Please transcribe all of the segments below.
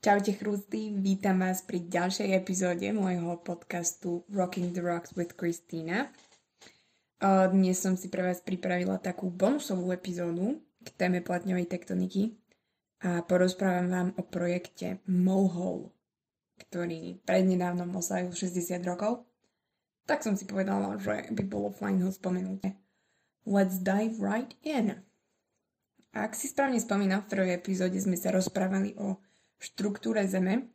Čaute chrusty, vítam vás pri ďalšej epizóde môjho podcastu Rocking the Rocks with Christina. Dnes som si pre vás pripravila takú bonusovú epizódu k téme platňovej tektoniky a porozprávam vám o projekte Mohole, ktorý prednedávnom oslavil 60 rokov. Tak som si povedala, že by bolo fajn ho spomenúť. Let's dive right in. Ak si správne spomínam, v prvej epizóde sme sa rozprávali o štruktúre Zeme,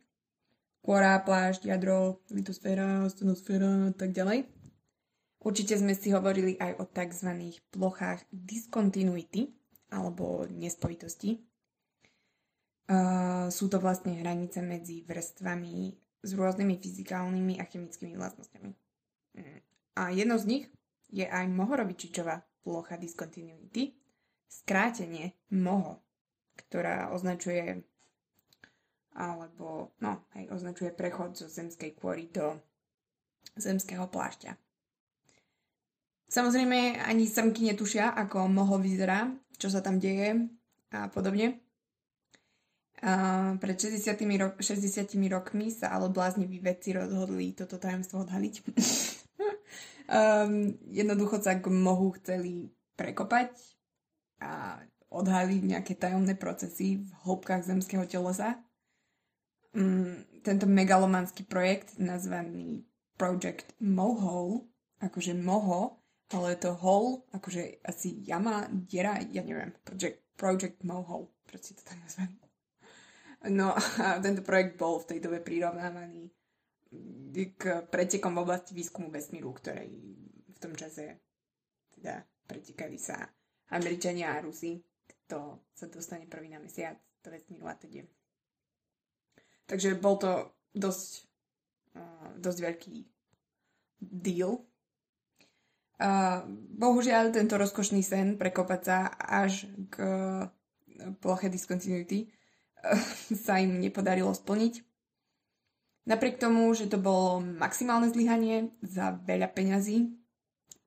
kôra, plášť, jadro, litosféra, stenosféra a tak ďalej. Určite sme si hovorili aj o tzv. plochách diskontinuity alebo nespojitosti. Uh, sú to vlastne hranice medzi vrstvami s rôznymi fyzikálnymi a chemickými vlastnosťami. Mm. A jedno z nich je aj Mohorovičičová plocha discontinuity, skrátenie MOHO, ktorá označuje alebo no, aj označuje prechod zo zemskej kôry do zemského plášťa. Samozrejme, ani srnky netušia, ako moho vyzerá, čo sa tam deje a podobne. A pred 60, ro- 60 rokmi sa ale blázniví vedci rozhodli toto tajomstvo odhaliť. um, jednoducho sa k mohu chceli prekopať a odhaliť nejaké tajomné procesy v hĺbkach zemského telesa tento megalomanský projekt nazvaný Project Mohole, akože Moho, ale je to hole, akože asi jama, diera, ja neviem, Project, Project Mohole, proste to tak nazvané. No a tento projekt bol v tej dobe prirovnávaný k pretekom v oblasti výskumu vesmíru, ktorej v tom čase teda pretekali sa Američania a Rusi, kto sa dostane prvý na mesiac do vesmíru a teda. Takže bol to dosť, dosť veľký deal. Bohužiaľ, tento rozkošný sen prekopať sa až k uh, ploche discontinuity uh, sa im nepodarilo splniť. Napriek tomu, že to bolo maximálne zlyhanie za veľa peňazí,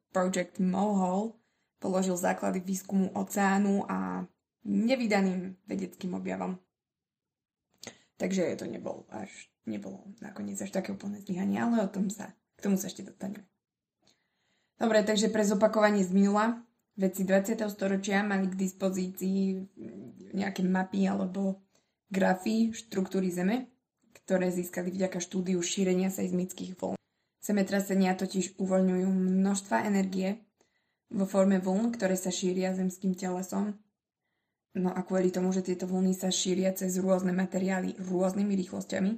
Project Mohole položil základy výskumu oceánu a nevydaným vedeckým objavom. Takže to nebol až, nebolo nakoniec až také úplné zlyhanie, ale o tom sa, k tomu sa ešte dostaneme. Dobre, takže pre zopakovanie z minula, vedci 20. storočia mali k dispozícii nejaké mapy alebo grafy štruktúry Zeme, ktoré získali vďaka štúdiu šírenia seizmických vln. Zemetrasenia totiž uvoľňujú množstva energie vo forme vln, ktoré sa šíria zemským telesom No a kvôli tomu, že tieto vlny sa šíria cez rôzne materiály rôznymi rýchlosťami,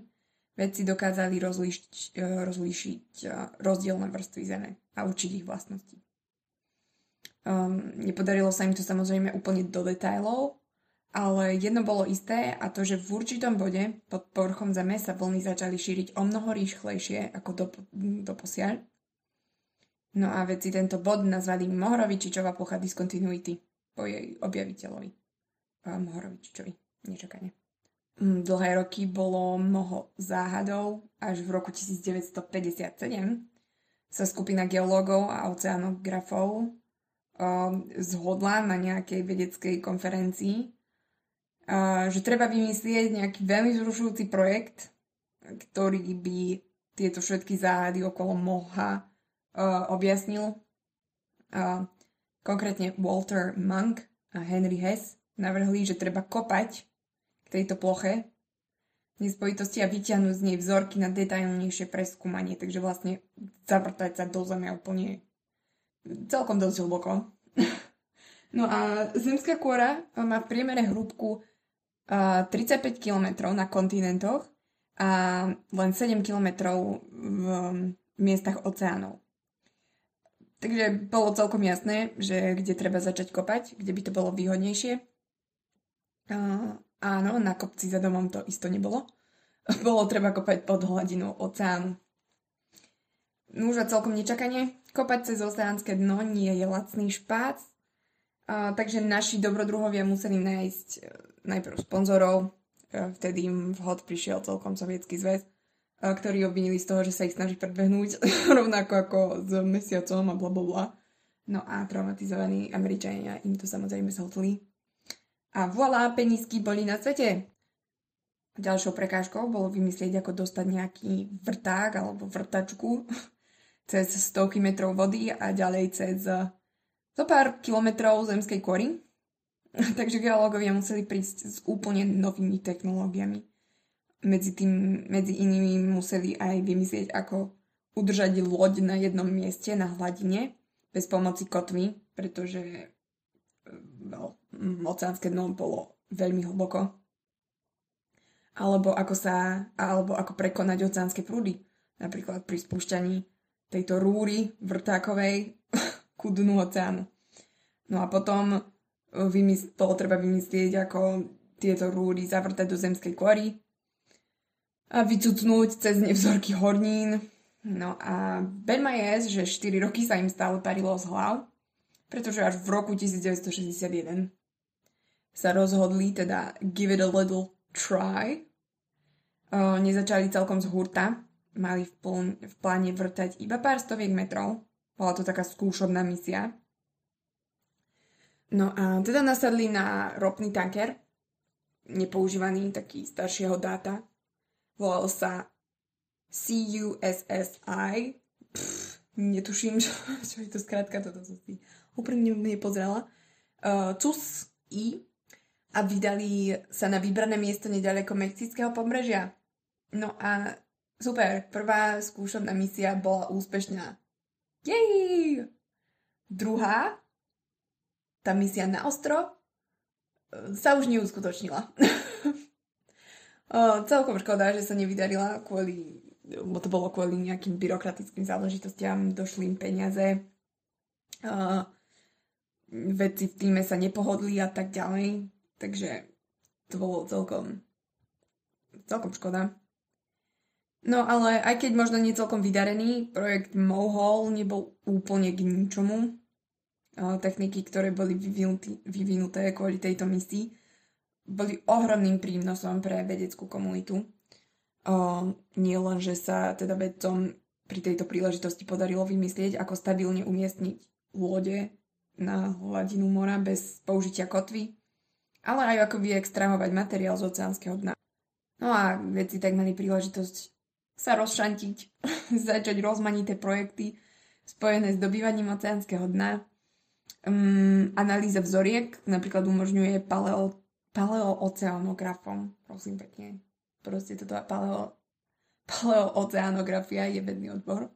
vedci dokázali rozlíšiť, e, rozlíšiť e, rozdielne vrstvy Zeme a určiť ich vlastnosti. Um, nepodarilo sa im to samozrejme úplne do detailov, ale jedno bolo isté a to, že v určitom bode pod povrchom Zeme sa vlny začali šíriť o mnoho rýchlejšie ako do, do posiaľ. No a vedci tento bod nazvali Mohorovičičová plocha discontinuity po jej objaviteľovi. Mohorovičičovi. Nečakane. Mm, dlhé roky bolo mnoho záhadov, až v roku 1957 sa skupina geológov a oceanografov um, zhodla na nejakej vedeckej konferencii, že treba vymyslieť nejaký veľmi zrušujúci projekt, ktorý by tieto všetky záhady okolo moha uh, objasnil. Konkrétne Walter Monk a Henry Hess navrhli, že treba kopať k tejto ploche nespojitosti a vyťahnuť z nej vzorky na detailnejšie preskúmanie. Takže vlastne zavrtať sa do zeme úplne celkom dosť hlboko. no a zemská kôra má v priemere hrúbku 35 km na kontinentoch a len 7 km v miestach oceánov. Takže bolo celkom jasné, že kde treba začať kopať, kde by to bolo výhodnejšie. Uh, áno, na kopci za domom to isto nebolo. Bolo treba kopať pod hladinou oceánu. Už a celkom nečakanie, kopať cez oceánske dno nie je lacný špác, uh, takže naši dobrodruhovia museli nájsť uh, najprv sponzorov, uh, vtedy im vhod prišiel celkom sovietský zväz, uh, ktorí obvinili z toho, že sa ich snaží predbehnúť, rovnako ako s mesiacom a blablabla. No a traumatizovaní Američania im to samozrejme zhodli a voilà, penízky boli na svete. Ďalšou prekážkou bolo vymyslieť, ako dostať nejaký vrták alebo vrtačku cez stovky metrov vody a ďalej cez zo pár kilometrov zemskej kory. Takže geológovia museli prísť s úplne novými technológiami. Medzi, tým, medzi inými museli aj vymyslieť, ako udržať loď na jednom mieste na hladine bez pomoci kotvy, pretože no, oceánske dno bolo veľmi hlboko alebo ako sa, alebo ako prekonať oceánske prúdy. Napríklad pri spúšťaní tejto rúry vrtákovej ku dnu oceánu. No a potom e, vymysl- bolo treba vymyslieť, ako tieto rúry zavrtať do zemskej kory a vycucnúť cez nevzorky hornín. No a Berma je, že 4 roky sa im stále parilo z hlav, pretože až v roku 1961 sa rozhodli teda give it a little try. O, nezačali celkom z hurta, mali v, pln, v pláne vrtať iba pár stoviek metrov. Bola to taká skúšobná misia. No a teda nasadli na ropný tanker, nepoužívaný, taký staršieho dáta. Volal sa CUSSI. Pff, netuším, čo, čo je to skrátka, toto som si úprimne nepozrela. Uh, CUS-I a vydali sa na vybrané miesto nedaleko mexického pobrežia. No a super, prvá skúšobná misia bola úspešná. Jej! Druhá, tá misia na ostro, sa už neuskutočnila. celkom škoda, že sa nevydarila kvôli, bo to bolo kvôli nejakým byrokratickým záležitostiam, došli im peniaze, o, veci v týme sa nepohodli a tak ďalej. Takže to bolo celkom, celkom škoda. No ale aj keď možno nie celkom vydarený, projekt Mohol nebol úplne k ničomu. Techniky, ktoré boli vyvinuté, kvôli tejto misii, boli ohromným prínosom pre vedeckú komunitu. Nie len, že sa teda vedcom pri tejto príležitosti podarilo vymyslieť, ako stabilne umiestniť lode na hladinu mora bez použitia kotvy, ale aj ako vyextrahovať materiál z oceánskeho dna. No a vedci tak mali príležitosť sa rozšantiť, začať rozmanité projekty spojené s dobývaním oceánskeho dna. Um, analýza vzoriek napríklad umožňuje paleo, paleooceánografom, prosím pekne. Proste toto paleo, paleooceánografia je vedný odbor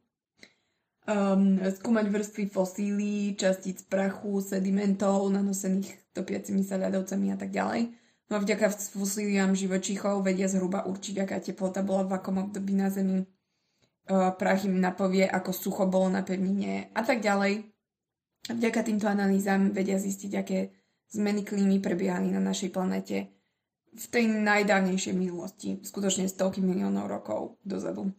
um, skúmať vrstvy fosílií, častíc prachu, sedimentov nanosených topiacimi sa ľadovcami a tak ďalej. No a vďaka fosíliám živočíchov vedia zhruba určiť, aká teplota bola v akom období na Zemi. Uh, prach im napovie, ako sucho bolo na pevnine a tak ďalej. Vďaka týmto analýzam vedia zistiť, aké zmeny klímy prebiehali na našej planete v tej najdávnejšej minulosti, skutočne stovky miliónov rokov dozadu.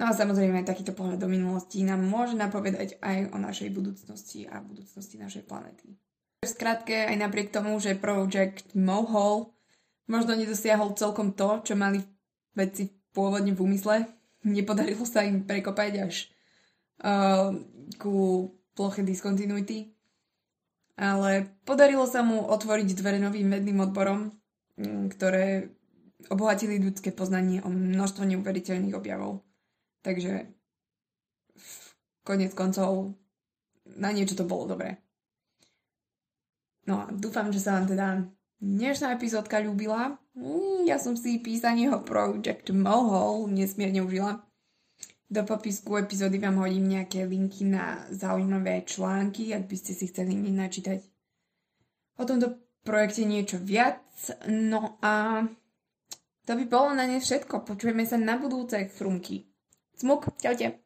No a samozrejme, takýto pohľad do minulosti nám môže napovedať aj o našej budúcnosti a budúcnosti našej planety. V skratke, aj napriek tomu, že Project Mohole možno nedosiahol celkom to, čo mali vedci pôvodne v úmysle, nepodarilo sa im prekopať až uh, ku ploche diskontinuity, ale podarilo sa mu otvoriť dvere novým vedným odborom, mm, ktoré obohatili ľudské poznanie o množstvo neuveriteľných objavov. Takže konec koncov na niečo to bolo dobré. No a dúfam, že sa vám teda dnešná epizódka ľúbila. Mm, ja som si písanie o Project Mohol nesmierne užila. Do popisku epizódy vám hodím nejaké linky na zaujímavé články, ak by ste si chceli načítať o tomto projekte niečo viac. No a to by bolo na ne všetko. Počujeme sa na budúce chrumky. Smuk, čaute.